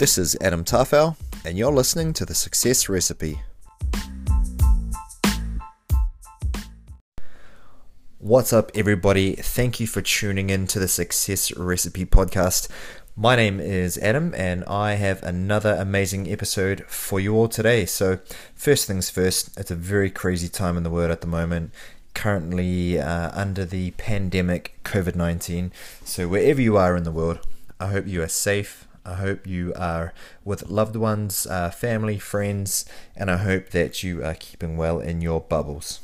This is Adam Tarfel, and you're listening to The Success Recipe. What's up, everybody? Thank you for tuning in to the Success Recipe podcast. My name is Adam, and I have another amazing episode for you all today. So, first things first, it's a very crazy time in the world at the moment. Currently, uh, under the pandemic COVID 19. So, wherever you are in the world, I hope you are safe. I hope you are with loved ones, uh, family, friends, and I hope that you are keeping well in your bubbles.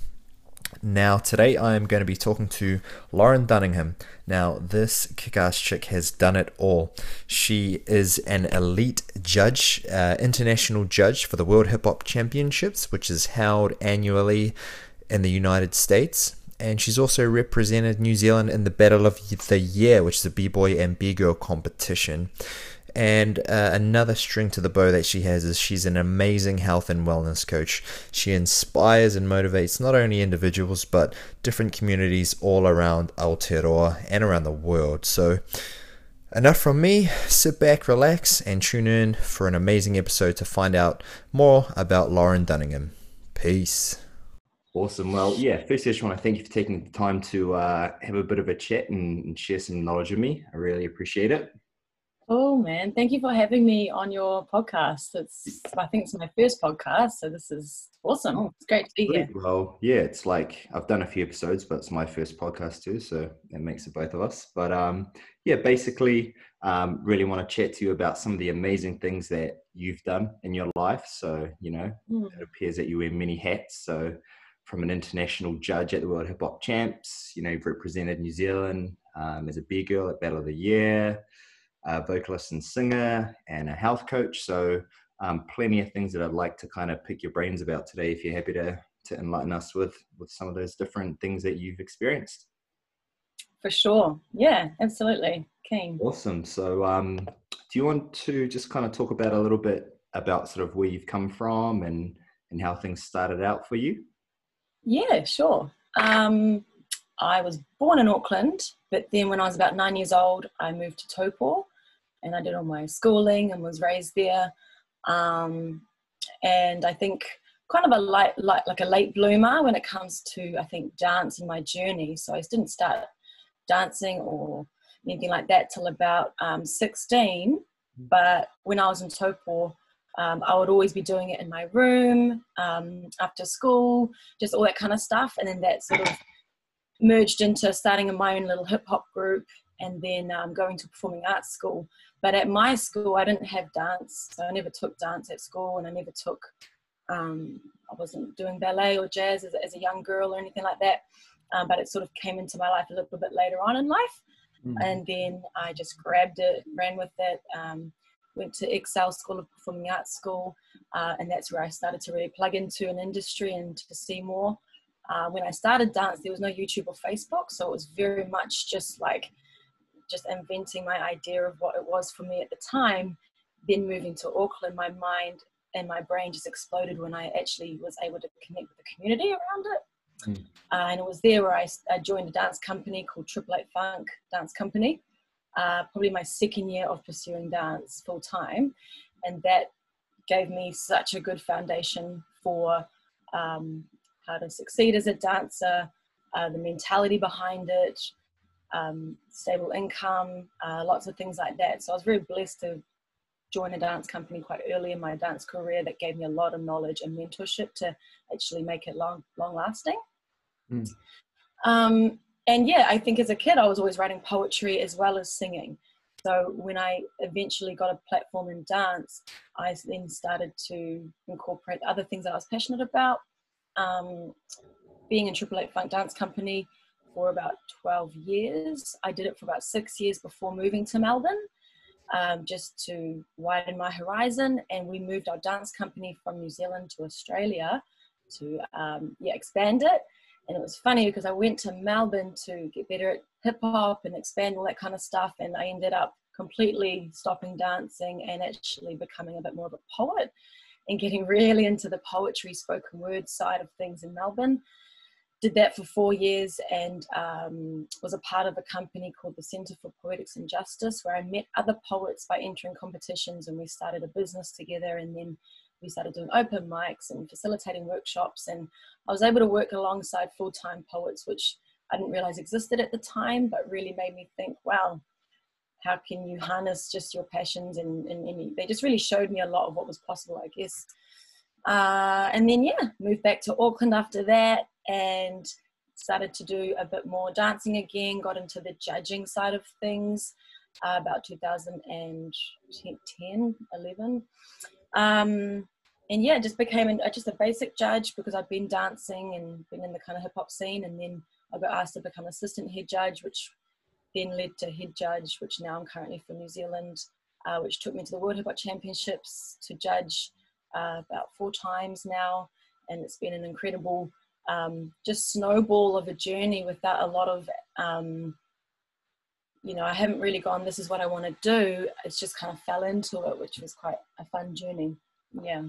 Now, today I am going to be talking to Lauren Dunningham. Now, this kick ass chick has done it all. She is an elite judge, uh, international judge for the World Hip Hop Championships, which is held annually in the United States and she's also represented New Zealand in the Battle of the Year, which is a b-boy and b-girl competition. And uh, another string to the bow that she has is she's an amazing health and wellness coach. She inspires and motivates not only individuals but different communities all around Aotearoa and around the world. So, enough from me. Sit back, relax, and tune in for an amazing episode to find out more about Lauren Dunningham. Peace. Awesome. Well, yeah, firstly, I just want to thank you for taking the time to uh, have a bit of a chat and, and share some knowledge with me. I really appreciate it. Oh man, thank you for having me on your podcast. It's I think it's my first podcast, so this is awesome. Oh, it's great to be here. Well, yeah, it's like I've done a few episodes, but it's my first podcast too, so it makes it both of us. But um, yeah, basically, um, really want to chat to you about some of the amazing things that you've done in your life. So you know, mm. it appears that you wear many hats. So from an international judge at the World Hip Hop Champs. You know, you've represented New Zealand um, as a b-girl at Battle of the Year, a vocalist and singer, and a health coach. So, um, plenty of things that I'd like to kind of pick your brains about today. If you're happy to to enlighten us with with some of those different things that you've experienced. For sure, yeah, absolutely, keen. Awesome. So, um, do you want to just kind of talk about a little bit about sort of where you've come from and and how things started out for you? Yeah, sure. Um, I was born in Auckland, but then when I was about nine years old, I moved to Taupo and I did all my schooling and was raised there. Um, and I think kind of a light, light, like a late bloomer when it comes to, I think, dance in my journey. So I didn't start dancing or anything like that till about um, 16. But when I was in Taupo, um, I would always be doing it in my room um, after school, just all that kind of stuff. And then that sort of merged into starting my own little hip hop group and then um, going to performing arts school. But at my school, I didn't have dance. So I never took dance at school and I never took, um, I wasn't doing ballet or jazz as, as, a young girl or anything like that. Um, but it sort of came into my life a little bit later on in life. Mm. And then I just grabbed it, ran with it um, went to Excel School of Performing Arts School, uh, and that's where I started to really plug into an industry and to see more. Uh, when I started dance, there was no YouTube or Facebook, so it was very much just like just inventing my idea of what it was for me at the time. Then moving to Auckland, my mind and my brain just exploded when I actually was able to connect with the community around it. Mm. Uh, and it was there where I, I, joined a dance company called Triple Eight Funk Dance Company uh, probably my second year of pursuing dance full time. And that gave me such a good foundation for um, how to succeed as a dancer, uh, the mentality behind it, um, stable income, uh, lots of things like that. So I was very blessed to join a dance company quite early in my dance career that gave me a lot of knowledge and mentorship to actually make it long, long lasting. Mm. Um, and yeah, I think as a kid, I was always writing poetry as well as singing. So when I eventually got a platform in dance, I then started to incorporate other things that I was passionate about. Um, being in Triple Eight Funk Dance Company for about 12 years. I did it for about six years before moving to Melbourne, um, just to widen my horizon. And we moved our dance company from New Zealand to Australia to um, yeah, expand it. And it was funny because I went to Melbourne to get better at hip hop and expand all that kind of stuff. And I ended up completely stopping dancing and actually becoming a bit more of a poet and getting really into the poetry spoken word side of things in Melbourne. Did that for four years and um, was a part of a company called the Centre for Poetics and Justice, where I met other poets by entering competitions and we started a business together. And then we started doing open mics and facilitating workshops. And I was able to work alongside full time poets, which I didn't realize existed at the time, but really made me think, wow, how can you harness just your passions? And, and, and they just really showed me a lot of what was possible, I guess. Uh, and then, yeah, moved back to Auckland after that and started to do a bit more dancing again, got into the judging side of things uh, about 2010, 11. Um, and yeah, just became an, just a basic judge because I'd been dancing and been in the kind of hip hop scene. And then I got asked to become assistant head judge, which then led to head judge, which now I'm currently for New Zealand, uh, which took me to the World Hip Hop Championships to judge uh, about four times now. And it's been an incredible um, just snowball of a journey without a lot of um, you know i haven't really gone this is what i want to do. It's just kind of fell into it which was quite a fun journey. Yeah.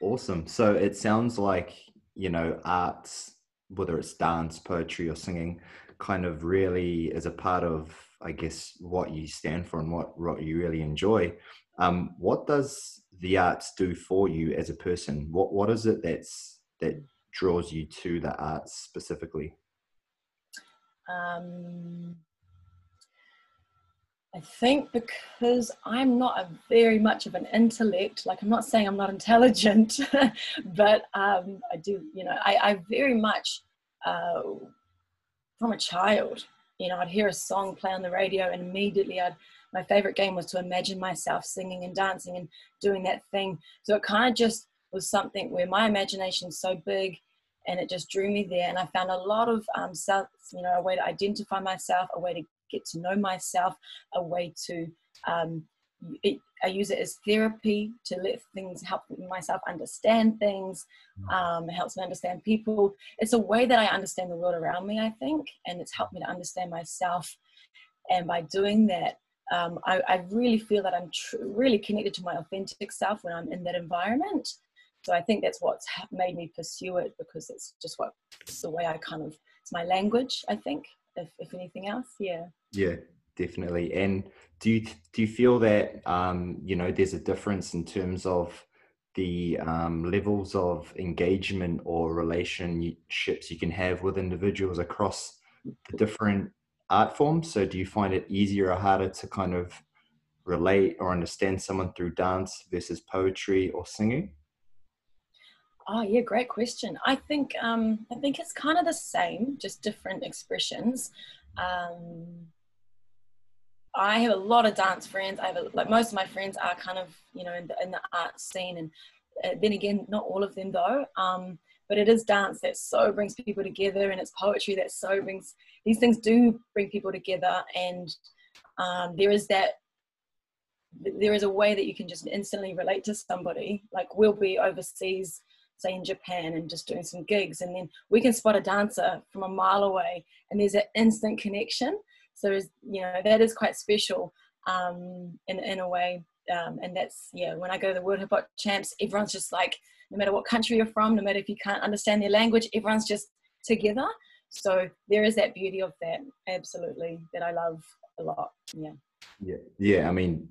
Awesome. So it sounds like you know arts whether it's dance poetry or singing kind of really is a part of i guess what you stand for and what what you really enjoy. Um, what does the arts do for you as a person? What what is it that's that draws you to the arts specifically? Um, I think because I'm not a very much of an intellect, like I'm not saying I'm not intelligent, but um, I do, you know, I, I very much, uh, from a child, you know, I'd hear a song play on the radio and immediately I'd, my favorite game was to imagine myself singing and dancing and doing that thing. So it kind of just was something where my imagination's so big and it just drew me there. And I found a lot of um, self, you know, a way to identify myself, a way to get to know myself, a way to, um, it, I use it as therapy to let things help myself understand things. Mm. Um, it helps me understand people. It's a way that I understand the world around me, I think, and it's helped me to understand myself. And by doing that, um, I, I, really feel that I'm tr- really connected to my authentic self when I'm in that environment. So I think that's what's made me pursue it because it's just what it's the way I kind of it's my language. I think, if if anything else, yeah. Yeah, definitely. And do you do you feel that um, you know there's a difference in terms of the um, levels of engagement or relationships you can have with individuals across the different art forms? So do you find it easier or harder to kind of relate or understand someone through dance versus poetry or singing? Oh yeah, great question. I think um, I think it's kind of the same, just different expressions. Um, I have a lot of dance friends. I have a, like most of my friends are kind of you know in the, in the art scene, and uh, then again, not all of them though. Um, but it is dance that so brings people together, and it's poetry that so brings these things do bring people together, and um, there is that there is a way that you can just instantly relate to somebody. Like we'll be overseas say in Japan and just doing some gigs, and then we can spot a dancer from a mile away, and there's an instant connection. So you know that is quite special um, in in a way, um, and that's yeah. When I go to the World Hip Hop Champs, everyone's just like, no matter what country you're from, no matter if you can't understand their language, everyone's just together. So there is that beauty of that, absolutely, that I love a lot. Yeah. Yeah, yeah. I mean,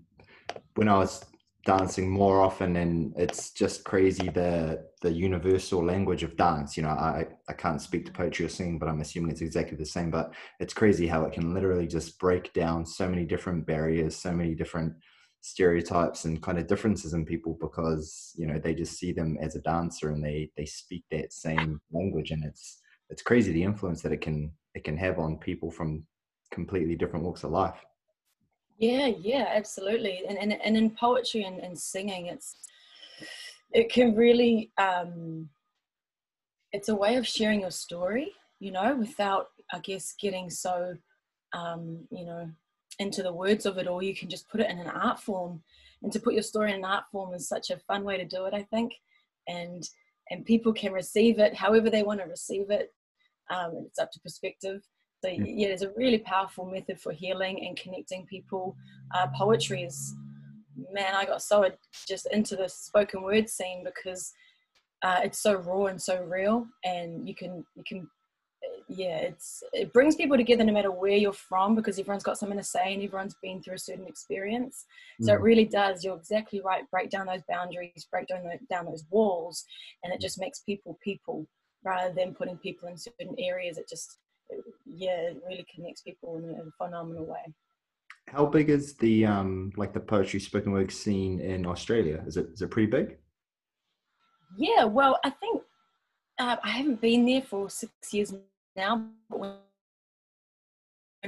when I was dancing more often and it's just crazy the the universal language of dance. You know i i can't speak to poetry or singing but i'm assuming it's exactly the same but it's crazy how it can literally just break down so many different barriers so many different stereotypes and kind of differences in people because you know they just see them as a dancer and they they speak that same language and it's it's crazy the influence that it can it can have on people from completely different walks of life yeah, yeah, absolutely. And and, and in poetry and, and singing, it's it can really um, it's a way of sharing your story, you know, without I guess getting so um, you know into the words of it all. You can just put it in an art form, and to put your story in an art form is such a fun way to do it. I think, and and people can receive it however they want to receive it. Um, it's up to perspective. So yeah, it's a really powerful method for healing and connecting people. Uh, poetry is, man, I got so just into the spoken word scene because uh, it's so raw and so real, and you can you can yeah, it's it brings people together no matter where you're from because everyone's got something to say and everyone's been through a certain experience. So mm. it really does. You're exactly right. Break down those boundaries, break down, the, down those walls, and it just makes people people rather than putting people in certain areas. It just it, yeah, it really connects people in a phenomenal way. How big is the um like the poetry spoken word scene in Australia? Is it is it pretty big? Yeah, well, I think uh, I haven't been there for six years now, but when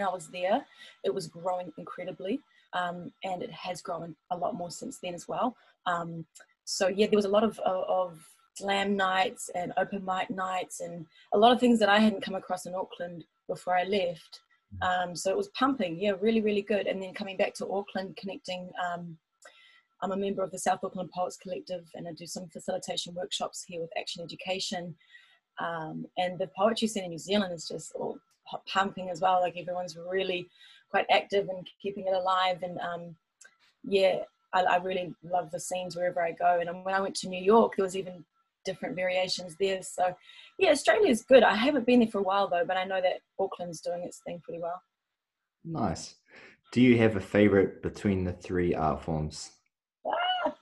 I was there, it was growing incredibly, um, and it has grown a lot more since then as well. Um, so yeah, there was a lot of, of, of slam nights and open mic nights, and a lot of things that I hadn't come across in Auckland before I left. Um, so it was pumping, yeah, really, really good. And then coming back to Auckland, connecting. Um, I'm a member of the South Auckland Poets Collective, and I do some facilitation workshops here with Action Education. Um, and the poetry scene in New Zealand is just all pumping as well. Like everyone's really quite active and keeping it alive. And um, yeah, I, I, really love the scenes wherever I go. And when I went to New York, there was even different variations there. So yeah, Australia is good. I haven't been there for a while though, but I know that Auckland's doing its thing pretty well. Nice. Do you have a favorite between the three art forms? Ah,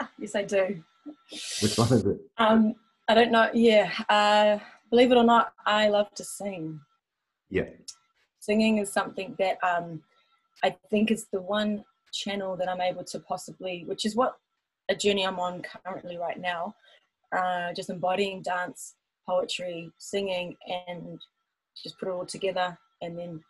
ah, yes, I do. Which one is it? Um, I don't know. Yeah. Uh, believe it or not, I love to sing. Yeah. Singing is something that um, I think is the one channel that I'm able to possibly, which is what a journey I'm on currently right now, uh, just embodying dance, poetry, singing, and just put it all together and then,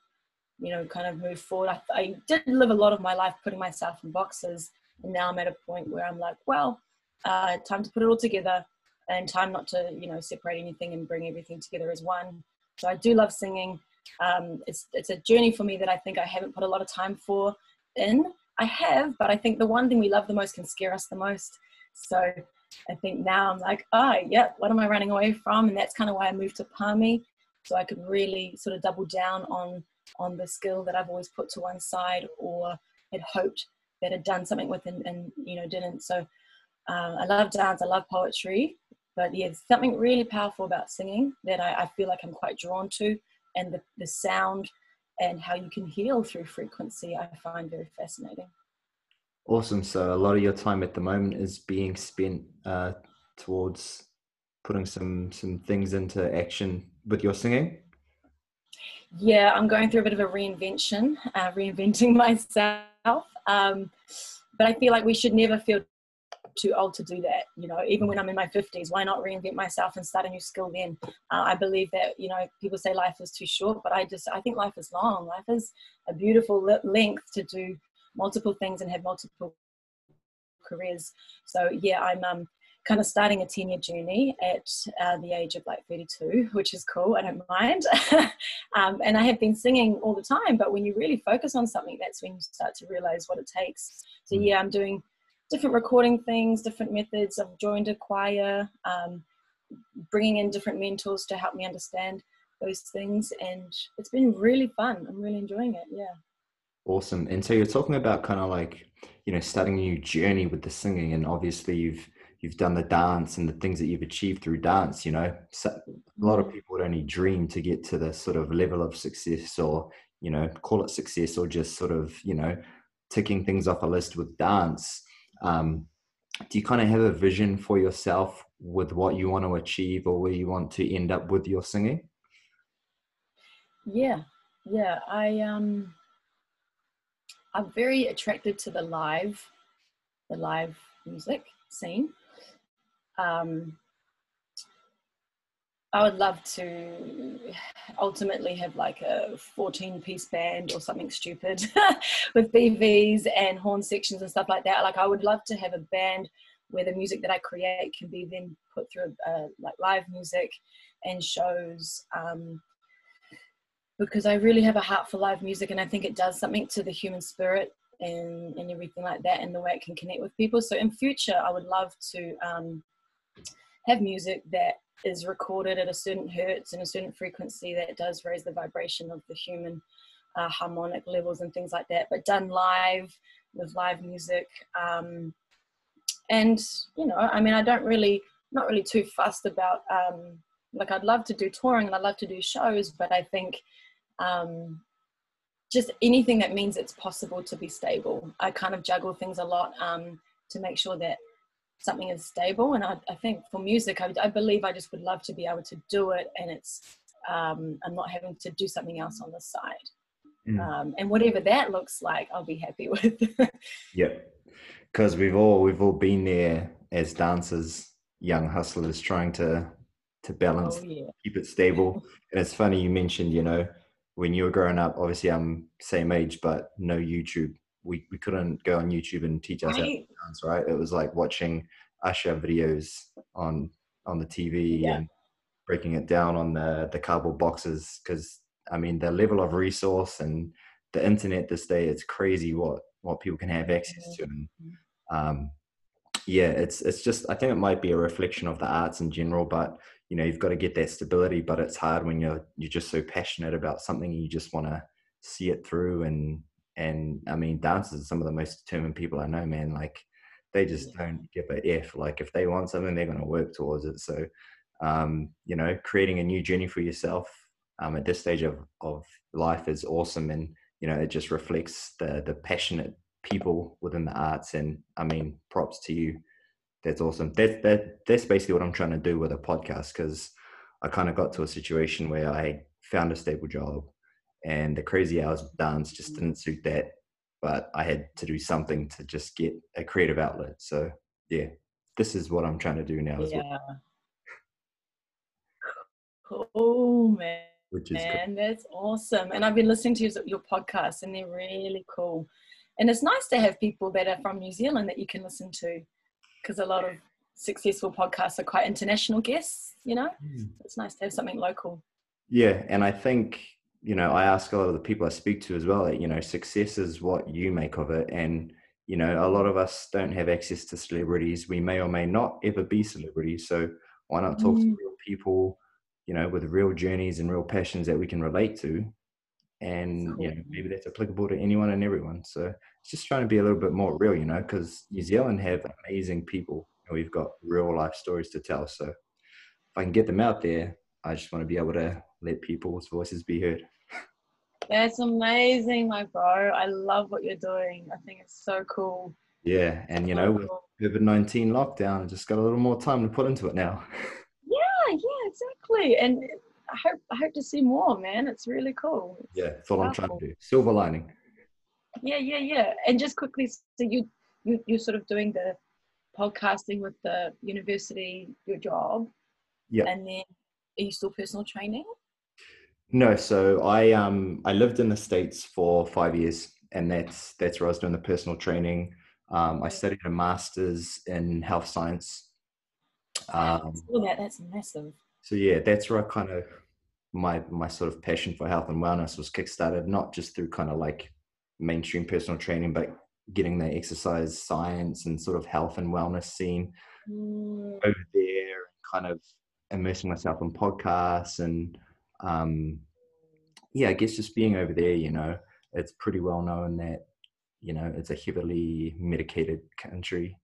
you know, kind of move forward. I, I did live a lot of my life putting myself in boxes, and now I'm at a point where I'm like, well, uh, time to put it all together and time not to you know separate anything and bring everything together as one. So i do love singing. Um, it's it's a journey for me that i think i haven't put a lot of time for in. I have but i think the one thing we love the most can scare us the most. So i think now i'm like oh yeah what am i running away from and that's kind of why i moved to palmy so i could really sort of double down on on the skill that i've always put to one side or had hoped that had done something with and, and you know didn't so uh, I love dance, I love poetry, but yeah, something really powerful about singing that I, I feel like I'm quite drawn to, and the, the sound and how you can heal through frequency, I find very fascinating. Awesome. So a lot of your time at the moment is being spent uh, towards putting some some things into action with your singing. Yeah, I'm going through a bit of a reinvention, uh, reinventing myself. Um, but I feel like we should never feel too old to do that. You know, even when I'm in my 50s, why not reinvent myself and start a new skill then? Uh, I believe that, you know, people say life is too short, but I just, I think life is long. Life is a beautiful length to do multiple things and have multiple careers. So yeah, I'm um, kind of starting a 10 year journey at uh, the age of like 32, which is cool. I don't mind. um, and I have been singing all the time, but when you really focus on something, that's when you start to realize what it takes. So mm. yeah, I'm doing different recording things, different methods. I've joined a choir, um, bringing in different mentors to help me understand those things, and it's been really fun. I'm really enjoying it. Yeah. Awesome. And so you're talking about kind of like you know starting a new journey with the singing, and obviously you've you've done the dance and the things that you've achieved through dance. You know, so a lot of people would only dream to get to this sort of level of success, or you know, call it success, or just sort of you know ticking things off a list with dance um, do you kind of have a vision for yourself with what you want to achieve or where you want to end up with your singing yeah yeah i um i'm very attracted to the live the live music scene um I would love to ultimately have like a 14 piece band or something stupid with BVs and horn sections and stuff like that. Like I would love to have a band where the music that I create can be then put through uh, like live music and shows. Um, because I really have a heart for live music and I think it does something to the human spirit and, and everything like that and the way it can connect with people. So in future, I would love to um, have music that is recorded at a certain hertz and a certain frequency that does raise the vibration of the human uh, harmonic levels and things like that, but done live with live music. Um, and you know, I mean, I don't really, not really too fussed about um, like I'd love to do touring and I'd love to do shows, but I think um, just anything that means it's possible to be stable. I kind of juggle things a lot um, to make sure that something is stable. And I, I think for music, I, I, believe I just would love to be able to do it, and it's um, I'm not having to do something else on the side. Mm. Um, and whatever that looks like, I'll be happy with. yep, because we've all we've all been there as dancers, young hustlers, trying to to balance, oh, yeah. keep it stable. and it's funny you mentioned, you know, when you were growing up, obviously I'm same age, but no YouTube. We, we couldn't go on YouTube and teach us right. how to dance, right? It was like watching Usher videos on on the TV yeah. and breaking it down on the the cardboard boxes. Because I mean, the level of resource and the internet this day, it's crazy what what people can have access to. And um, yeah, it's it's just I think it might be a reflection of the arts in general, but you know you've got to get that stability but it's hard when you're you're just so passionate about something you just want to see it through. And and i mean dancers are some of the most determined people i know man. Like they just don't give a f. Like if they want something they're going to work towards it. So um you know creating a new journey for yourself um at this stage of of life is awesome. And you know it just reflects the the passionate people within the arts. And i mean props to you that's awesome. That that that's basically what I'm trying to do with a podcast because I kind of got to a situation where I found a stable job, and the crazy hours of dance just didn't suit that. But I had to do something to just get a creative outlet. So yeah, this is what I'm trying to do now. Yeah. Well. Cool, man. Which is man, cool. that's awesome. And I've been listening to your, your podcasts, and they're really cool. And it's nice to have people that are from New Zealand that you can listen to because a lot of successful podcasts are quite international guests, you know? Mm. It's nice to have something local. Yeah. And I think, you know, I ask a lot of the people I speak to as well, that, you know, success is what you make of it. And, you know, a lot of us don't have access to celebrities. We may or may not ever be celebrities. So why not talk mm. to real people, you know, with real journeys and real passions that we can relate to? And, cool. you know, maybe that's applicable to anyone and everyone. So it's just trying to be a little bit more real, you know, because New Zealand have amazing people and we've got real life stories to tell. So if I can get them out there, I just want to be able to let people's voices be heard. That's amazing, my bro. I love what you're doing. I think it's so cool. Yeah, and you know, with COVID nineteen lockdown, I just got a little more time to put into it now. Yeah, yeah, exactly. And I hope I hope to see more, man. It's really cool. It's yeah, that's what I'm trying to do. Silver lining. Yeah yeah yeah. And just quickly so you you you're sort of doing the podcasting with the university your job? Yeah. And then are you still personal training? No so i um i lived in the states for five years and that's that's where i was doing the personal training. Um, i studied a master's in health science. Um, that that's massive. so yeah that's where i kind of my my sort of passion for health and wellness was kickstarted not just through kind of like mainstream personal training, but getting the exercise science and sort of health and wellness scene mm. over there, kind of immersing myself in podcasts and um, yeah, I guess just being over there, you know, it's pretty well known that you know it's a heavily medicated country,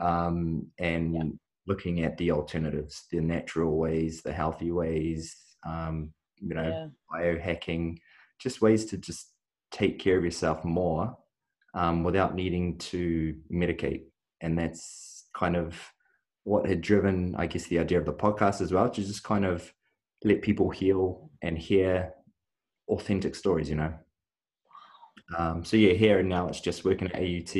um, and yeah. looking at the alternatives, the natural ways, the healthy ways, um, you know, yeah. biohacking, just ways to just take care of yourself more um, without needing to medicate. And that's kind of what had driven, I guess, the idea of the podcast as well, to just kind of let people heal and hear authentic stories, you know. Um, so yeah, here and now it's just working at AUT,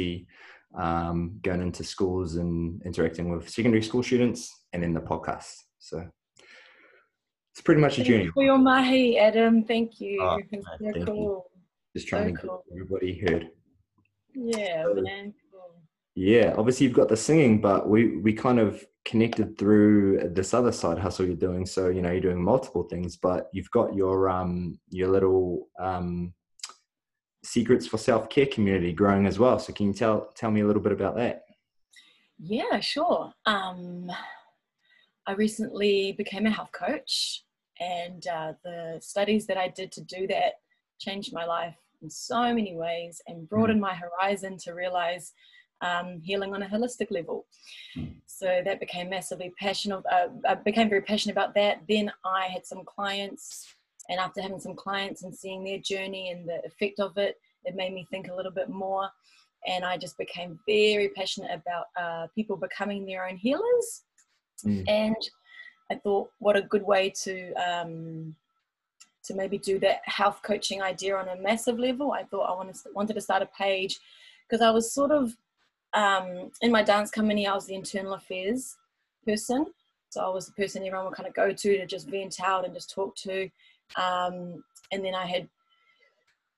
um, going into schools and interacting with secondary school students, and then the podcast. So it's pretty much a journey. for your mahi, Adam. Thank you. Oh, thank cool. you. Just trying so to cool. get everybody heard. Yeah, so, man. Cool. Yeah, obviously you've got the singing, but we we kind of connected through this other side hustle you're doing. So you know you're doing multiple things, but you've got your um your little um secrets for self care community growing as well. So can you tell tell me a little bit about that? Yeah, sure. Um, I recently became a health coach, and uh, the studies that I did to do that changed my life in so many ways and broadened mm. my horizon to realize um, healing on a holistic level. So that became massively passionate. Uh, I became very passionate about that. Then I had some clients, and after having some clients and seeing their journey and the effect of it, it made me think a little bit more. And I just became very passionate about uh, people becoming their own healers. Mm. And I thought, what a good way to um, to maybe do that health coaching idea on a massive level. I thought I wanted wanted to start a page because I was sort of um, in my dance company. I was the internal affairs person, so I was the person everyone would kind of go to to just vent out and just talk to. Um, and then I had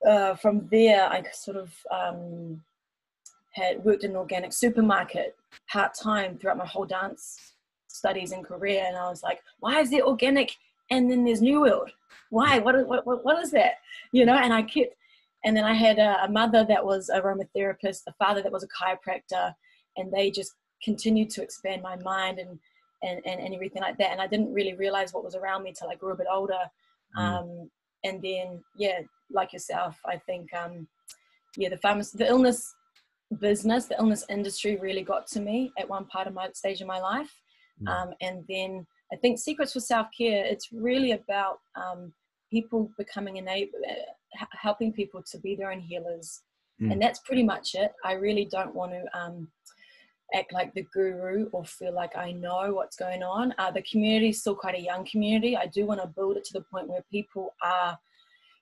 uh, from there, I sort of um, had worked in an organic supermarket part time throughout my whole dance studies and career, and I was like, why is there organic and then there's New World? Why? What, what, what, what is that? You know, and I kept, and then I had a, a mother that was a aromatherapist, a father that was a chiropractor, and they just continued to expand my mind and, and, and, and everything like that. And I didn't really realize what was around me till I grew a bit older. Mm. Um, and then, yeah, like yourself, I think, um, yeah, the pharmacy, the illness business, the illness industry really got to me at one part of my stage of my life. Mm. Um, and then I think Secrets for Self Care, it's really about um, people becoming enable, uh, helping people to be their own healers. Mm. And that's pretty much it. I really don't want to um, act like the guru or feel like I know what's going on. Uh, the community is still quite a young community. I do want to build it to the point where people are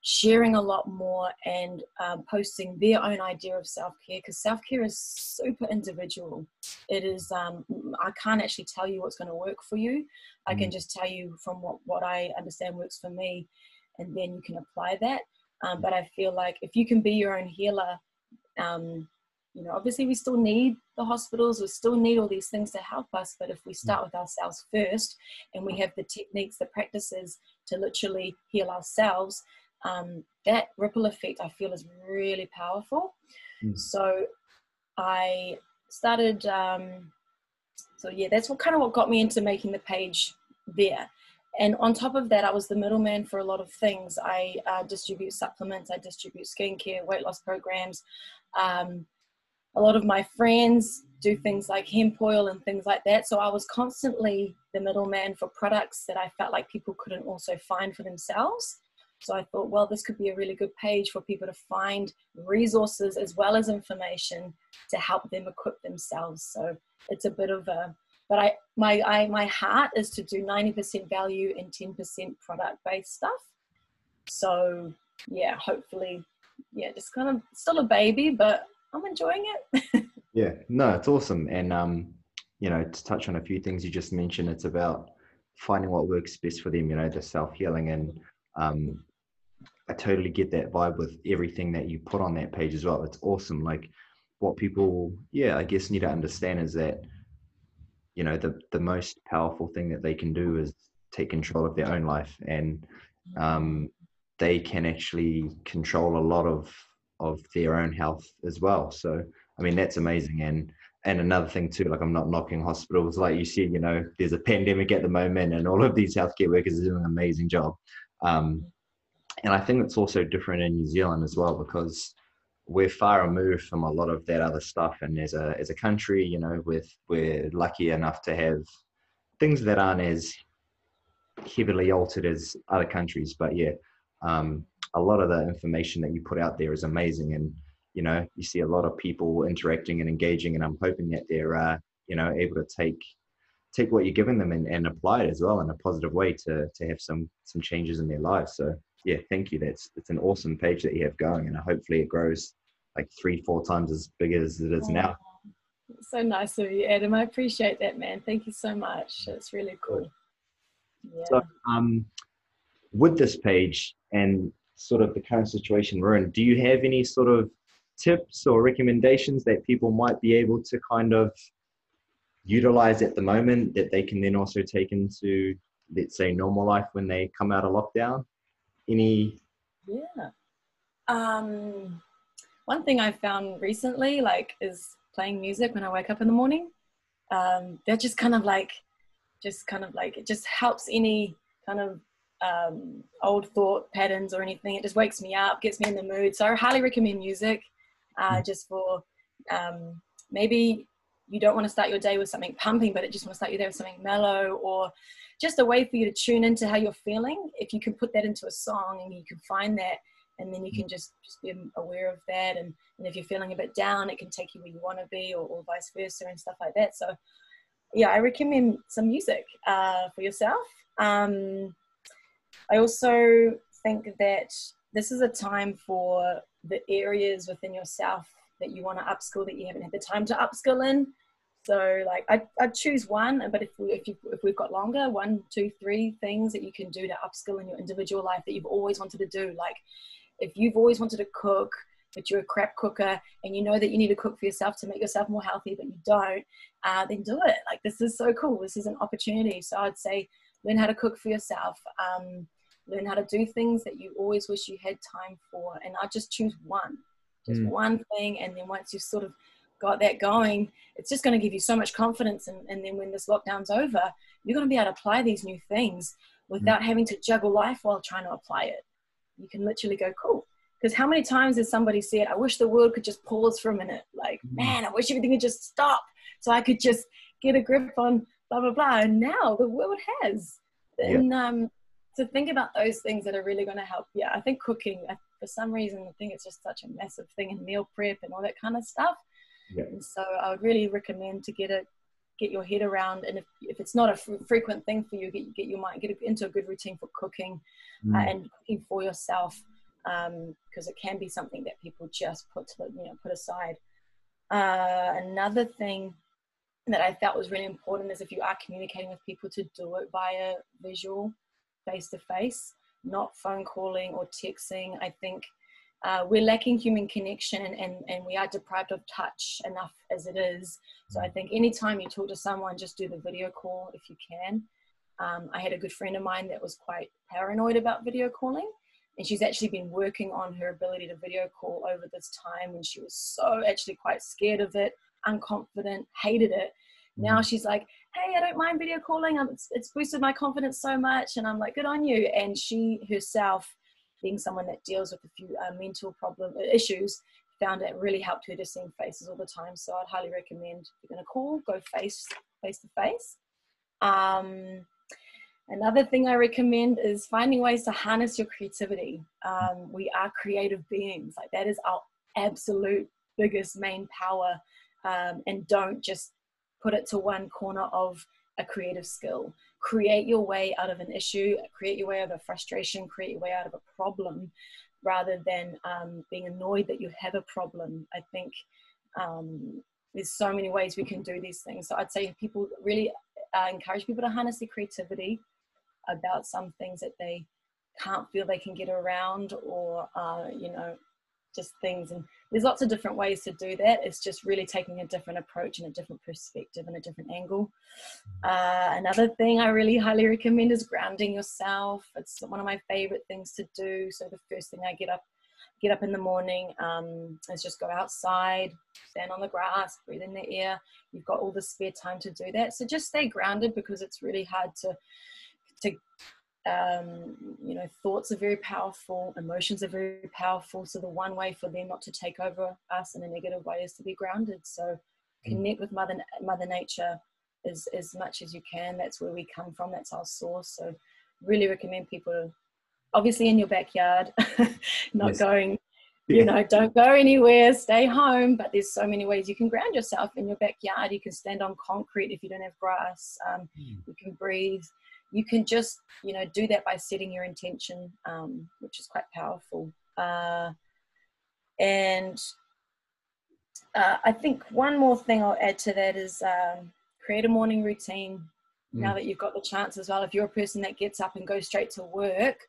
sharing a lot more and um, posting their own idea of self-care because self-care is super individual it is um, i can't actually tell you what's going to work for you i can mm. just tell you from what, what i understand works for me and then you can apply that um, but i feel like if you can be your own healer um, you know obviously we still need the hospitals we still need all these things to help us but if we start mm. with ourselves first and we have the techniques the practices to literally heal ourselves um, that ripple effect I feel is really powerful. Mm. So I started. Um, so yeah, that's what kind of what got me into making the page there. And on top of that, I was the middleman for a lot of things. I uh, distribute supplements, I distribute skincare, weight loss programs. Um, a lot of my friends do things like hemp oil and things like that. So I was constantly the middleman for products that I felt like people couldn't also find for themselves. So I thought, well, this could be a really good page for people to find resources as well as information to help them equip themselves. So it's a bit of a, but I my I my heart is to do 90% value and 10% product based stuff. So yeah, hopefully, yeah, just kind of still a baby, but I'm enjoying it. yeah, no, it's awesome. And um, you know, to touch on a few things you just mentioned, it's about finding what works best for them. You know, the self healing and um, I totally get that vibe with everything that you put on that page as well. It's awesome. Like what people, yeah, I guess need to understand is that, you know, the the most powerful thing that they can do is take control of their own life, and um, they can actually control a lot of of their own health as well. So, I mean, that's amazing. And and another thing too, like I'm not knocking hospitals, like you see, you know, there's a pandemic at the moment, and all of these healthcare workers are doing an amazing job. Um, and I think it's also different in New Zealand as well because we're far removed from a lot of that other stuff. And as a as a country, you know, with we're lucky enough to have things that aren't as heavily altered as other countries. But yeah, um, a lot of the information that you put out there is amazing, and you know, you see a lot of people interacting and engaging, and I'm hoping that they're uh, you know able to take take what you're giving them and, and apply it as well in a positive way to to have some some changes in their lives. So yeah, thank you. That's it's an awesome page that you have going, and hopefully it grows like three, four times as big as it is now. So nice of you, Adam. I appreciate that, man. Thank you so much. It's really cool. Yeah. So, um, with this page and sort of the current situation we're in, do you have any sort of tips or recommendations that people might be able to kind of utilize at the moment that they can then also take into, let's say, normal life when they come out of lockdown? Any yeah um one thing i found recently like is playing music when i wake up in the morning um that just kind of like just kind of like it just helps any kind of um, old thought patterns or anything. It just wakes me up, gets me in the mood. So I highly recommend music, uh, mm. just for um, maybe you don't want to start your day with something pumping, but it just want to start your day with something mellow or just a way for you to tune into how you're feeling. If you can put that into a song and you can find that, and then you can just, just be aware of that. And, and if you're feeling a bit down, it can take you where you want to be or, or vice versa and stuff like that. So, yeah, I recommend some music uh, for yourself. Um, I also think that this is a time for the areas within yourself that you want to upskill that you haven't had the time to upskill in. So like I I choose one, but if we if you if we've got longer, one, two, three things that you can do to upskill in your individual life that you've always wanted to do. Like if you've always wanted to cook, but you're a crap cooker and you know that you need to cook for yourself to make yourself more healthy, but you don't, uh, then do it. Like this is so cool. This is an opportunity. So I'd say learn how to cook for yourself. Um, learn how to do things that you always wish you had time for. And I just choose one, just mm. one thing. And then once you've sort of got that going, it's just going to give you so much confidence. And, and then when this lockdown's over, you're going to be able to apply these new things without mm. having to juggle life while trying to apply it. You can literally go, cool. Because how many times has somebody said, I wish the world could just pause for a minute? Like, mm. man, I wish everything could just stop so I could just get a grip on blah, blah, blah. And now the world has. Yeah. And um, to think about those things that are really going to help. Yeah, I think cooking, for some reason, I think it's just such a massive thing in meal prep and all that kind of stuff. Yeah. And so I would really recommend to get it, get your head around. And if, if it's not a f- frequent thing for you, get, get your mind, get into a good routine for cooking uh, mm. uh, and cooking for yourself. Because um, it can be something that people just put to, you know, put aside. Uh, another thing that I felt was really important is if you are communicating with people to do it via visual face to face, not phone calling or texting. I think uh, we're lacking human connection and, and, and we are deprived of touch enough as it is. So I think anytime you talk to someone, just do the video call if you can. Um, I had a good friend of mine that was quite paranoid about video calling. And she's actually been working on her ability to video call over this time when she was so actually quite scared of it, unconfident, hated it. Now mm-hmm. she's like, hey, I don't mind video calling. It's, it's boosted my confidence so much. And I'm like, good on you. And she herself, being someone that deals with a few uh, mental problem uh, issues, found it really helped her to see faces all the time. So I'd highly recommend if you're going to call, go face face to face. Um, another thing I recommend is finding ways to harness your creativity. Um, we are creative beings. Like that is our absolute biggest main power. Um, and don't just put it to one corner of a creative skill. Create your way out of an issue, create your way out of a frustration, create your way out of a problem rather than um, being annoyed that you have a problem. I think um, there's so many ways we can do these things. So I'd say people really uh, encourage people to harness their creativity about some things that they can't feel they can get around or, uh, you know, just things and there's lots of different ways to do that. It's just really taking a different approach and a different perspective and a different angle. Uh, another thing i really highly recommend is grounding yourself. It's one of my favorite things to do. So the first thing i get up get up in the morning um, is just go outside stand on the grass breathe in the air. You've got all the spare time to do that. So just stay grounded because it's really hard to to um, you know, thoughts are very powerful, emotions are very powerful. So the one way for them not to take over us in a negative way is to be grounded. So mm. connect with Mother Mother Nature as as much as you can. That's where we come from. That's our source. So really recommend people, obviously in your backyard, not yes. going. You know, don't go anywhere, stay home. But there's so many ways you can ground yourself in your backyard. You can stand on concrete if you don't have grass. Um, mm. You can breathe you can just you know do that by setting your intention um, which is quite powerful. Uh, and uh, i think one more thing i'll add to that is um, create a morning routine. Mm. now that you've got the chance as well if you're a person that gets up and goes straight to work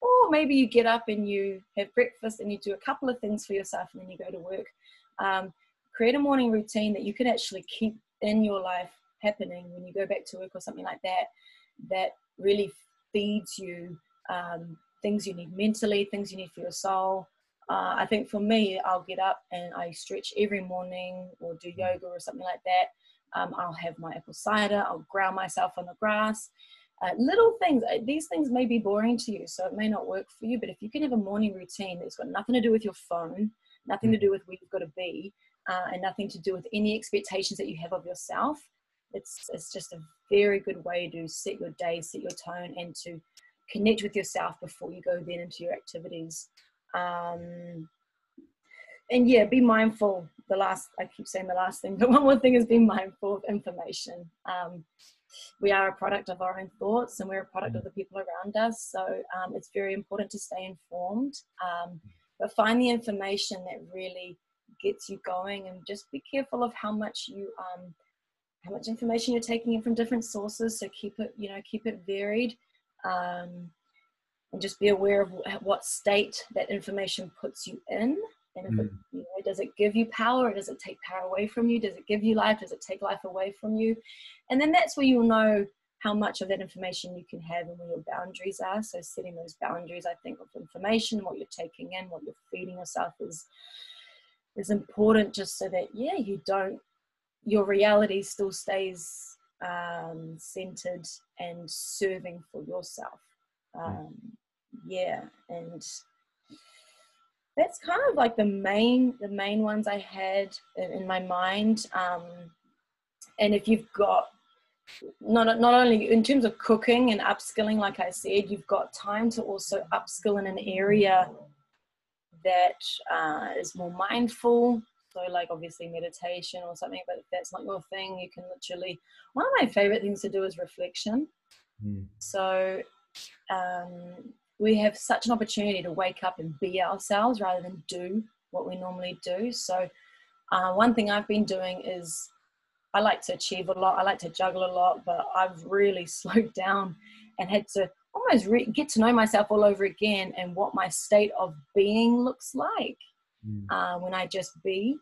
or maybe you get up and you have breakfast and you do a couple of things for yourself and then you go to work um, create a morning routine that you can actually keep in your life happening when you go back to work or something like that that really feeds you um, things you need mentally, things you need for your soul. Uh, I think for me, I'll get up and I stretch every morning or do yoga or something like that. Um, I'll have my apple cider, I'll ground myself on the grass. Uh, little things, uh, these things may be boring to you, so it may not work for you, but if you can have a morning routine that's got nothing to do with your phone, nothing to do with where you've got to be, uh, and nothing to do with any expectations that you have of yourself. It's, it's just a very good way to set your day, set your tone, and to connect with yourself before you go then into your activities. Um, and yeah, be mindful. The last, I keep saying the last thing, but one more thing is be mindful of information. Um, we are a product of our own thoughts and we're a product of the people around us. So um, it's very important to stay informed, um, but find the information that really gets you going and just be careful of how much you, um, how much information you're taking in from different sources. So keep it, you know, keep it varied. Um, and just be aware of what state that information puts you in and if mm. it, you know, does it give you power or does it take power away from you? Does it give you life? Does it take life away from you? And then that's where you'll know how much of that information you can have and where your boundaries are. So setting those boundaries, I think, of information, what you're taking in, what you're feeding yourself is is important just so that yeah, you don't your reality still stays um, centered and serving for yourself. Mm. Um, yeah, and that's kind of like the main the main ones I had in, in my mind. Um, and if you've got not not only in terms of cooking and upskilling, like I said, you've got time to also upskill in an area that uh, is more mindful. So, like obviously meditation or something. But if that's not your thing, you can literally. One of my favorite things to do is reflection. Mm. So, um, we have such an opportunity to wake up and be ourselves rather than do what we normally do. So, uh, one thing I've been doing is I like to achieve a lot, I like to juggle a lot, but I've really slowed down and had to almost re- get to know myself all over again and what my state of being looks like mm. uh, when I just be.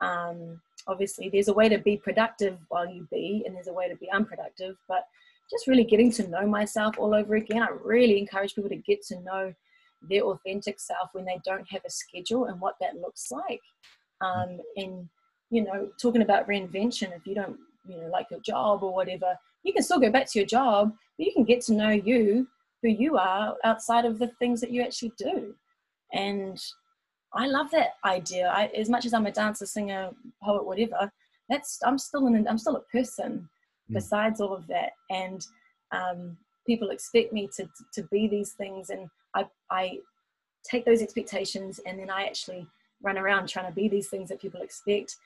Um, obviously, there's a way to be productive while you be, and there's a way to be unproductive, but just really getting to know myself all over again. I really encourage people to get to know their authentic self when they don't have a schedule and what that looks like. Um, and, you know, talking about reinvention, if you don't, you know, like your job or whatever, you can still go back to your job, but you can get to know you, who you are outside of the things that you actually do. And I love that idea. I, as much as I'm a dancer, singer, poet, whatever, that's I'm still an I'm still a person mm. besides all of that. And um, people expect me to, to be these things. And I, I take those expectations and then I actually run around trying to be these things that people expect.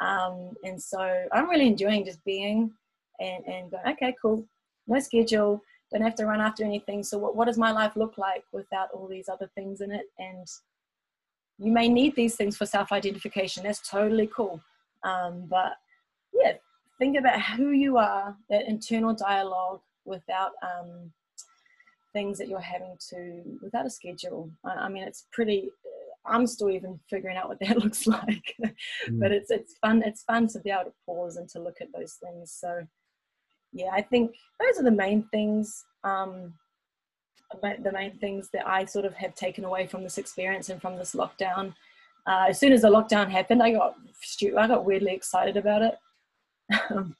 Um, and so I'm really enjoying just being and, and going, okay, cool, no schedule, don't have to run after anything. So what, what does my life look like without all these other things in it? And you may need these things for self-identification. That's totally cool. Um, but yeah, think about who you are, that internal dialogue without um, things that you're having to, without a schedule. I, I, mean, it's pretty, I'm still even figuring out what that looks like, mm. but it's, it's fun. It's fun to be able to pause and to look at those things. So yeah, I think those are the main things. Um, the main things that I sort of have taken away from this experience and from this lockdown. Uh, as soon as the lockdown happened, I got I got weirdly excited about it.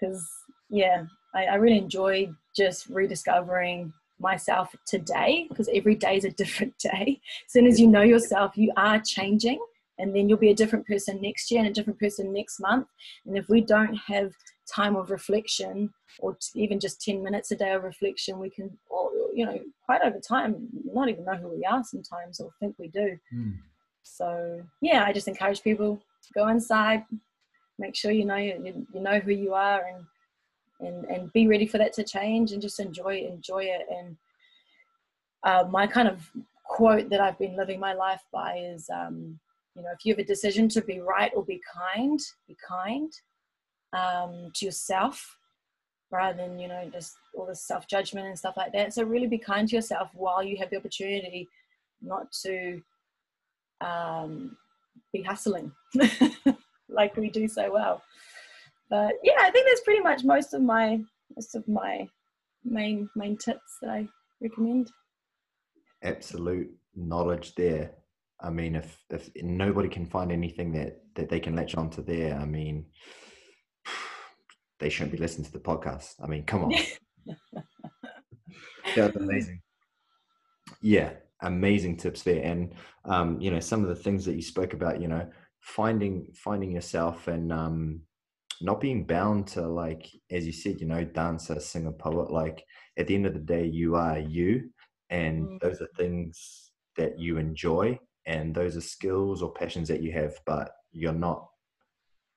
Because yeah I, I, really enjoy just rediscovering myself today because every day is a different day. As soon as you know yourself you are changing and then you'll be a different person next year and a different person next month. And if we don't have time of reflection or even just 10 minutes a day of reflection we can you know quite over time not even know who we are sometimes or think we do mm. so yeah i just encourage people to go inside make sure you know you, you know who you are and and and be ready for that to change and just enjoy enjoy it and uh, my kind of quote that I've been living my life by is um, you know if you have a decision to be right or be kind be kind um, to yourself rather than you know just all this self judgment and stuff like that so really be kind to yourself while you have the opportunity not to um, be hustling like we do so well. But yeah, I think that's pretty much most of my most of my main main tips that I recommend. Absolute knowledge there. I mean, if if nobody can find anything that that they can latch onto there, I mean, they shouldn't be listening to the podcast. I mean, come on. That's amazing. Yeah, amazing tips there, and um, you know some of the things that you spoke about. You know, finding finding yourself and um, not being bound to like as you said, you know, dancer, singer, poet. Like at the end of the day, you are you, and mm. those are things that you enjoy, and those are skills or passions that you have. But you're not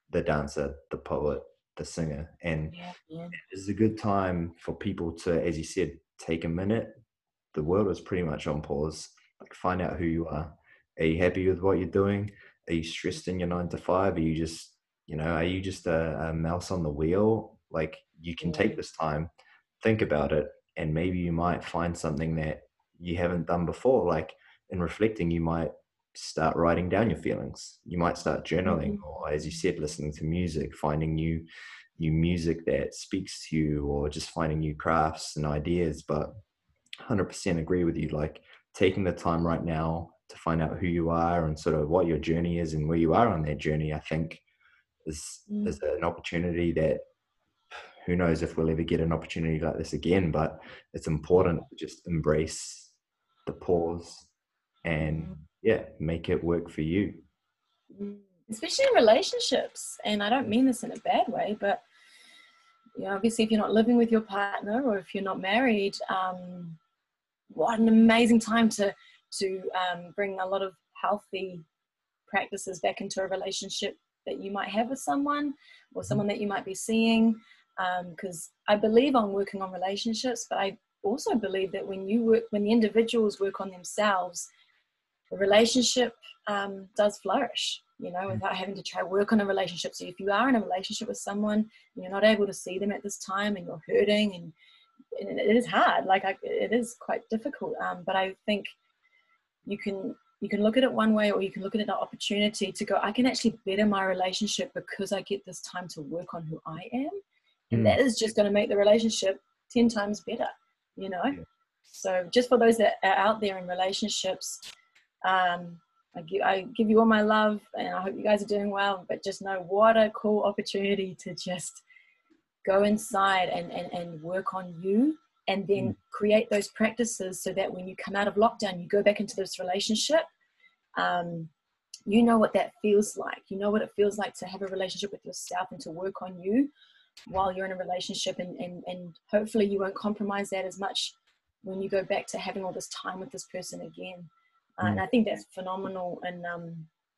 the dancer, the poet, the singer, and yeah, yeah. it's a good time for people to, as you said, take a minute. The world is pretty much on pause. Like find out who you are. Are you happy with what you're doing? Are you stressed in your nine to five? Are you just you know are you just a, a mouse on the wheel like you can take this time think about it and maybe you might find something that you haven't done before like in reflecting you might start writing down your feelings you might start journaling mm-hmm. or as you said listening to music finding new new music that speaks to you or just finding new crafts and ideas but 100% agree with you like taking the time right now to find out who you are and sort of what your journey is and where you are on that journey i think is mm. is an opportunity that who knows if we'll ever get an opportunity like this again but it's important to just embrace the pause and mm. Yeah make it work for you mm. especially in relationships and i don't mean this in a bad way but you know, obviously if you're not living with your partner or if you're not married um, what an amazing time to to um, bring a lot of healthy practices back into a relationship that you might have with someone or mm-hmm. someone that you might be seeing because um, i believe on working on relationships but i also believe that when you work when the individuals work on themselves the relationship um, does flourish you know mm-hmm. without having to try work on a relationship so if you are in a relationship with someone and you're not able to see them at this time and you're hurting and, and it is hard like I, it is quite difficult um, but i think you can you can look at it one way or you can look at it an opportunity to go i can actually better my relationship because i get this time to work on who i am and mm. that is just going to make the relationship 10 times better you know yeah. so just for those that are out there in relationships um, I give, I give you all my love and i hope you guys are doing well but just know what a cool opportunity to just go inside and, and, and work on you and then mm. create those practices so that when you come out of lockdown, you go back into this relationship. Um, you know what that feels like. You know what it feels like to have a relationship with yourself and to work on you while you're in a relationship. And, and, and hopefully, you won't compromise that as much when you go back to having all this time with this person again. Uh, mm. And I think that's phenomenal. And um,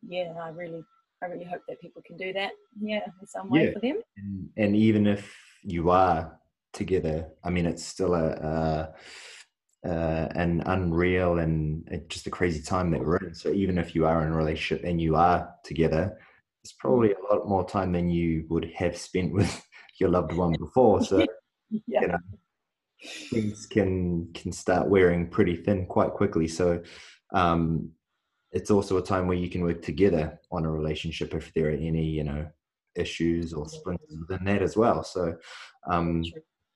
yeah, I really, I really hope that people can do that. Yeah, in some way yeah. for them. And, and even if you are together. I mean, it's still a, a uh, an unreal and just a crazy time that we're in. So even if you are in a relationship and you are together, it's probably a lot more time than you would have spent with your loved one before. So yeah. you know, things can can start wearing pretty thin quite quickly. So um, it's also a time where you can work together on a relationship if there are any you know issues or splinters within that as well. So um,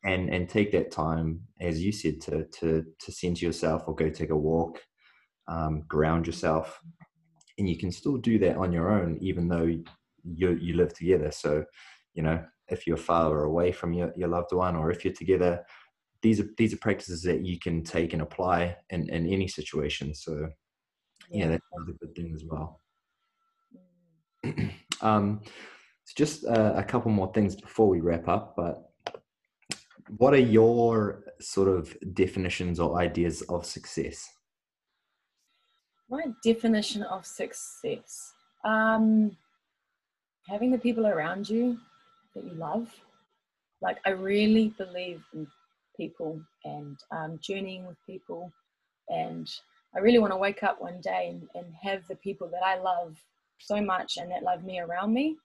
and and take that time, as you said, to to to center yourself or go take a walk, um, ground yourself, and you can still do that on your own, even though you you live together. So, you know, if you're far away from your, your loved one, or if you're together, these are these are practices that you can take and apply in in any situation. So, yeah, that's another good thing as well. um, so just uh, a couple more things before we wrap up, but what are your sort of definitions or ideas of success? My definition of success um, having the people around you that you love. Like, I really believe in people and um, journeying with people. And I really want to wake up one day and, and have the people that I love so much and that love me around me.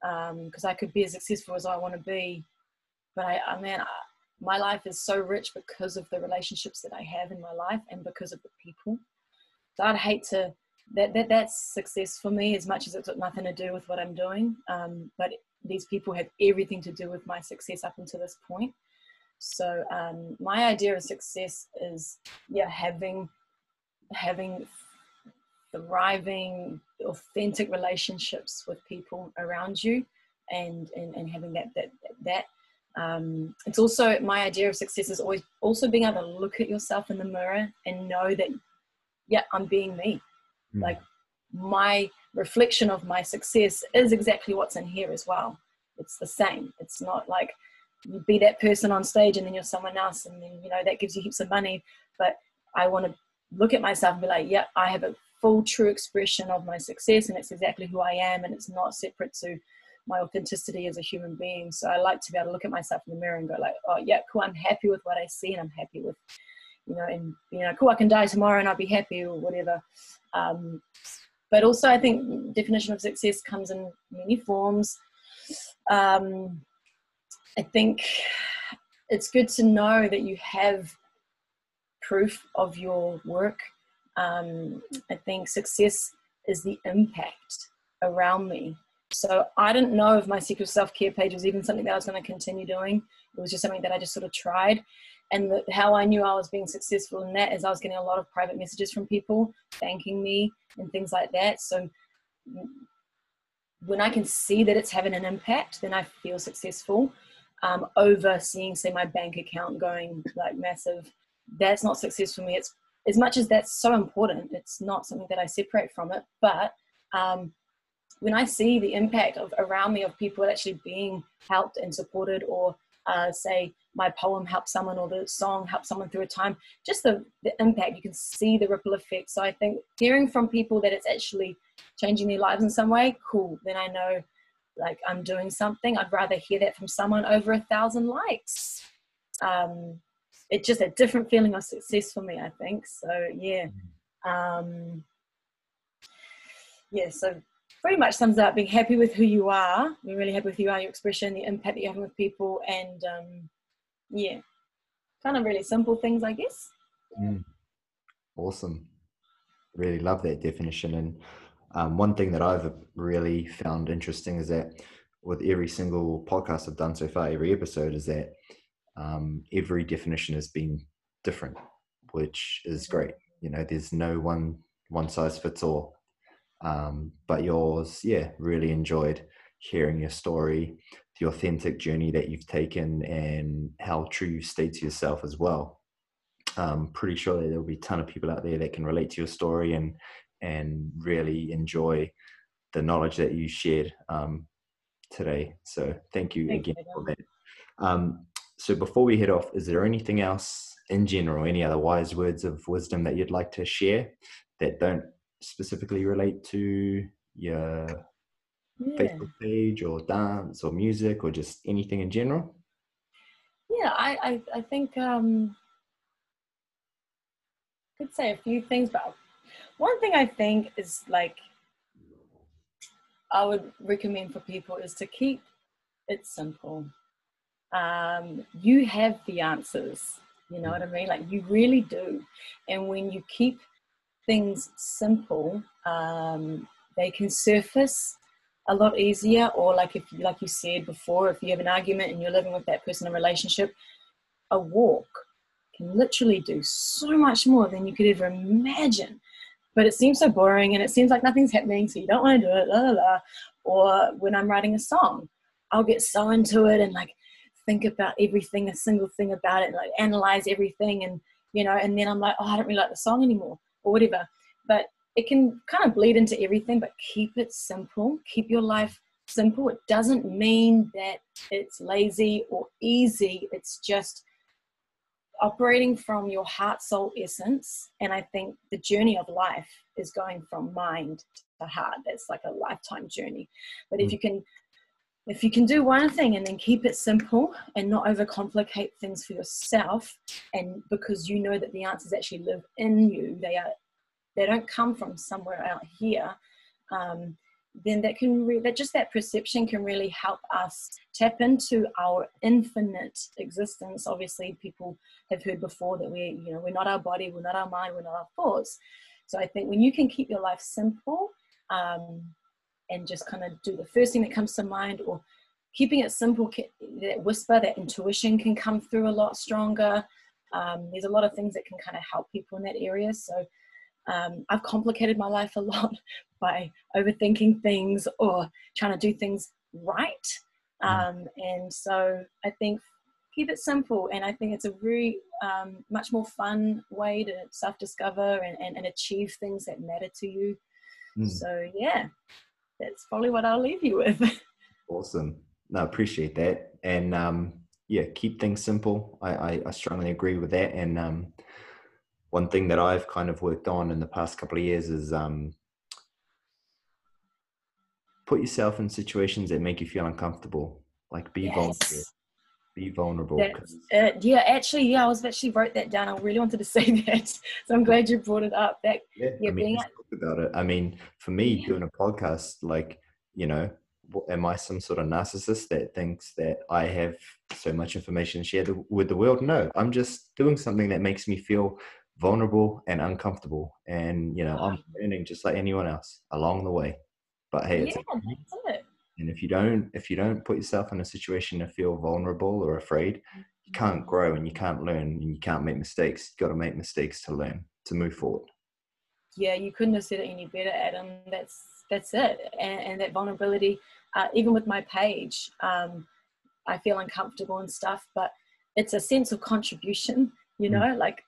Because um, I could be as successful as I want to be but I, I mean, I, my life is so rich because of the relationships that I have in my life and because of the people. So I'd hate to that, that that's success for me as much as it's got nothing to do with what I'm doing. Um, but these people have everything to do with my success up until this point. So um, my idea of success is yeah having having thriving authentic relationships with people around you and and, and having that that that um, it's also my idea of success is always also being able to look at yourself in the mirror and know that yeah i'm being me mm. like my reflection of my success is exactly what's in here as well. It's the same. It's not like you be that person on stage and then you're someone else and then you know that gives you heaps of money. But I want to look at myself and be like, yeah, I have a full true expression of my success and it's exactly who I am and it's not separate to my authenticity as a human being. So I like to be able to look at myself in the mirror and go like, oh yeah, cool, I'm happy with what I see and I'm happy with, you know, and you know, cool, I can die tomorrow and I'll be happy or whatever. Um, but also I think definition of success comes in many forms. Um, I think it's good to know that you have proof of your work. Um, I think success is the impact around me. So I didn't know if my secret self care page was even something that I was going to continue doing. It was just something that I just sort of tried. And the, how I knew I was being successful in that is I was getting a lot of private messages from people thanking me and things like that. So when I can see that it's having an impact, then I feel successful. Um, over seeing, say, my bank account going like massive that's not success for me. It's as much as that's so important, it's not something that I separate from it. But um, when I see the impact of around me of people actually being helped and supported, or uh, say my poem helped someone or the song helped someone through a time, just the, the impact, you can see the ripple effect. So I think hearing from people that it's actually changing their lives in some way, cool. Then I know like I'm doing something. I'd rather hear that from someone over a thousand likes. Um, it's just a different feeling of success for me, I think. So yeah. Um, yeah, so pretty much sums up being happy with who you are, being really happy with who you are, your expression, the impact that you're having with people, and um, yeah, kind of really simple things, I guess. Mm. Awesome. Really love that definition. And um, one thing that I've really found interesting is that with every single podcast I've done so far, every episode, is that um, every definition has been different, which is great. You know, there's no one one size fits all. Um, but yours, yeah, really enjoyed hearing your story, the authentic journey that you've taken, and how true you stay to yourself as well. I'm pretty sure that there'll be a ton of people out there that can relate to your story and and really enjoy the knowledge that you shared um, today. So thank you again for that. Um, so before we head off, is there anything else in general, any other wise words of wisdom that you'd like to share that don't specifically relate to your yeah. Facebook page or dance or music or just anything in general? Yeah, I, I, I think um, I could say a few things, but one thing I think is like I would recommend for people is to keep it simple um, you have the answers. You know what I mean? Like you really do. And when you keep things simple, um, they can surface a lot easier. Or like if, like you said before, if you have an argument and you're living with that person in a relationship, a walk can literally do so much more than you could ever imagine. But it seems so boring and it seems like nothing's happening, so you don't want to do it. La, la, la. Or when I'm writing a song, I'll get so into it and like think about everything, a single thing about it, like analyze everything, and you know, and then I'm like, oh, I don't really like the song anymore, or whatever. But it can kind of bleed into everything, but keep it simple. Keep your life simple. It doesn't mean that it's lazy or easy. It's just operating from your heart, soul, essence. And I think the journey of life is going from mind to heart. That's like a lifetime journey. But if mm. you can if you can do one thing and then keep it simple and not overcomplicate things for yourself and because you know that the answers actually live in you they are they don't come from somewhere out here um, then that can re- that just that perception can really help us tap into our infinite existence. Obviously people have heard before that we you know we're not our body we're not our mind we're not our thoughts. So i think when you can keep your life simple um, and just kind of do the first thing that comes to mind or keeping it simple that whisper that intuition can come through a lot stronger. Um, there's a lot of things that can kind of help people in that area. So um, i've complicated my life a lot by overthinking things or trying to do things right mm. um, and so i think keep it simple and i think it's a very um, much more fun way to self-discover and, and, and achieve things that matter to you Mm. So yeah, that's probably what I'll leave you with. awesome. No, appreciate that. And um, yeah, keep things simple. I, I, I strongly agree with that. And um, one thing that I've kind of worked on in the past couple of years is um, put yourself in situations that make you feel uncomfortable. Like be yes. vulnerable. Be vulnerable. Uh, yeah, actually, yeah, I was actually wrote that down. I really wanted to say that, so I'm glad you brought it up. That yeah, yeah I mean, being about it. I mean, for me, yeah. doing a podcast, like you know, am I some sort of narcissist that thinks that I have so much information to share with the world? No, I'm just doing something that makes me feel vulnerable and uncomfortable. And, you know, I'm learning just like anyone else along the way. But hey, yeah, it. And if you don't, if you don't put yourself in a situation to feel vulnerable or afraid, you can't mm-hmm. grow and you can't learn and you can't make mistakes. You got to make mistakes to learn to move forward. Yeah, you couldn't have said it any better, Adam. That's that's it. And, and that vulnerability, uh, even with my page, um, I feel uncomfortable and stuff, but it's a sense of contribution. You mm. know, mm. like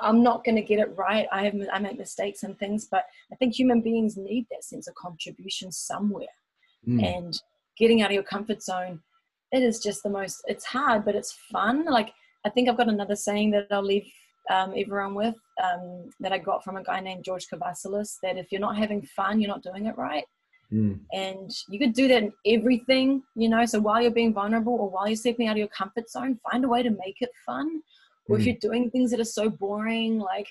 I'm not going to get it right. I have I make mistakes and things, but I think human beings need that sense of contribution somewhere. Mm. And getting out of your comfort zone, it is just the most. It's hard, but it's fun. Like I think I've got another saying that I'll leave um, everyone with um, that I got from a guy named George Kavassilis. That if you're not having fun, you're not doing it right. Mm. And you could do that in everything, you know. So while you're being vulnerable or while you're stepping out of your comfort zone, find a way to make it fun or if mm. you're doing things that are so boring, like,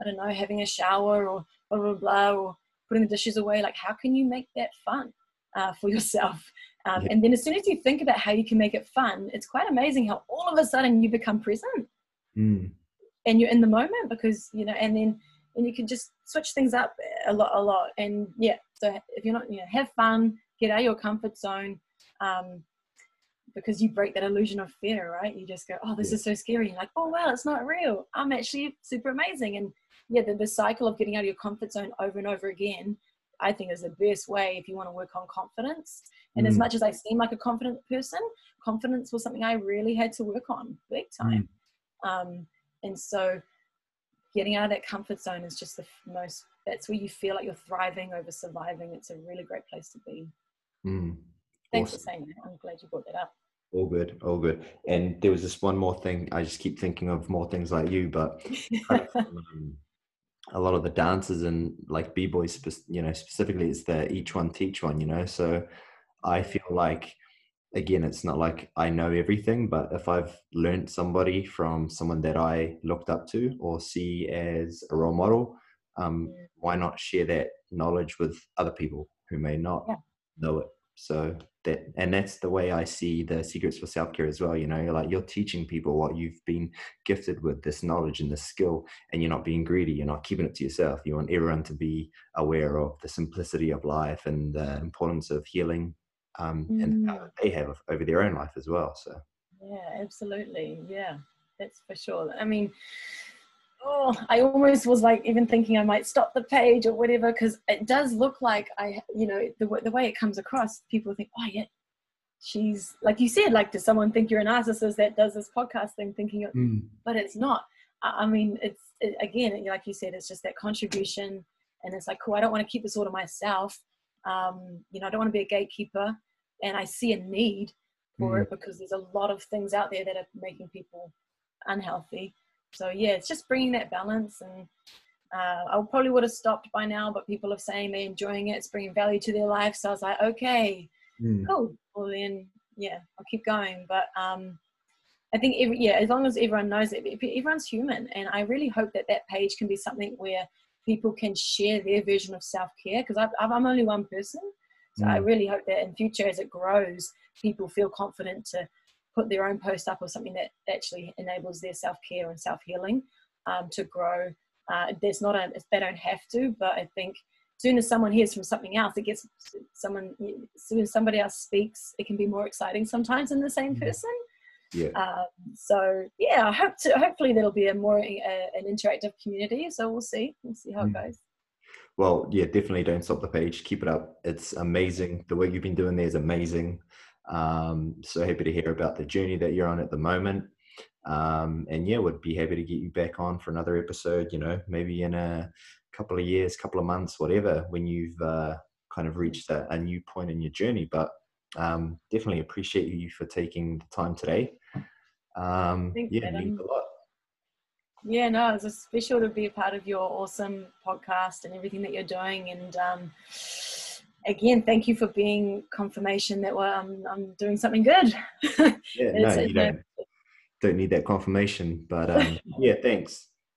I don't know, having a shower or blah, blah, blah, or putting the dishes away, like, how can you make that fun uh, for yourself? Um, yeah. And then as soon as you think about how you can make it fun, it's quite amazing how all of a sudden you become present. Mm. And you're in the moment because, you know, and then and you can just switch things up a lot, a lot. And yeah, so if you're not, you know, have fun, get out of your comfort zone, um, because you break that illusion of fear, right? You just go, oh, this yeah. is so scary. You're like, oh, wow, it's not real. I'm actually super amazing. And yeah, the, the cycle of getting out of your comfort zone over and over again, I think is the best way if you want to work on confidence. And mm. as much as I seem like a confident person, confidence was something I really had to work on big time. Mm. Um, and so getting out of that comfort zone is just the most, that's where you feel like you're thriving over surviving. It's a really great place to be. Mm. Thanks awesome. for saying that. I'm glad you brought that up. All good, all good. And there was just one more thing. I just keep thinking of more things like you, but um, a lot of the dances and like b boys, you know, specifically, it's the each one teach one. You know, so I feel like again, it's not like I know everything, but if I've learned somebody from someone that I looked up to or see as a role model, um, why not share that knowledge with other people who may not yeah. know it? So that, and that's the way I see the secrets for self care as well. You know, you're like you're teaching people what you've been gifted with, this knowledge and this skill, and you're not being greedy. You're not keeping it to yourself. You want everyone to be aware of the simplicity of life and the importance of healing, um, mm. and how they have over their own life as well. So, yeah, absolutely, yeah, that's for sure. I mean, oh, I almost was like even thinking I might stop the page or whatever because it does look like I, you know, the the way it comes across, people think, oh yeah, she's like you said, like does someone think you're a narcissist that does this podcast thing, thinking, mm. but it's not. I mean, it's it, again, like you said, it's just that contribution, and it's like, cool. I don't want to keep this all to myself. Um, you know, I don't want to be a gatekeeper, and I see a need for mm. it because there's a lot of things out there that are making people unhealthy so yeah, it's just bringing that balance and uh, I probably would have stopped by now, but people are saying they're enjoying it. It's bringing value to their life. So I was like, okay, mm. cool. Well then, yeah, I'll keep going. But um, I think every, yeah, as long as everyone knows it, everyone's human, and I really hope that that page can be something where people can share their version of self care. Because I'm only one person, so mm. I really hope that in future, as it grows, people feel confident to put their own post up or something that actually enables their self care and self healing um, to grow. Uh, there's not a they don't have to, but I think as soon as someone hears from something else, it gets someone. As soon as somebody else speaks, it can be more exciting sometimes than the same mm-hmm. person. Yeah. Um, so yeah, I hope to. Hopefully, there'll be a more uh, an interactive community. So we'll see. We'll see how mm. it goes. Well, yeah, definitely don't stop the page. Keep it up. It's amazing. The work you've been doing there is amazing. Um, so happy to hear about the journey that you're on at the moment. Um, and yeah, would be happy to get you back on for another episode, you know, maybe in a couple of years, couple of months, whatever, when you've uh, kind of reached a, a, new point in your journey. But um, definitely appreciate you for taking the time today. Um, Thanks, yeah, means a lot. Yeah, no, it's a special to be a part of your awesome podcast and everything that you're doing. And um, again, thank you for being confirmation that well, I'm, I'm doing something good. Yeah, no, you don't, don't need that confirmation, but um, yeah, thanks.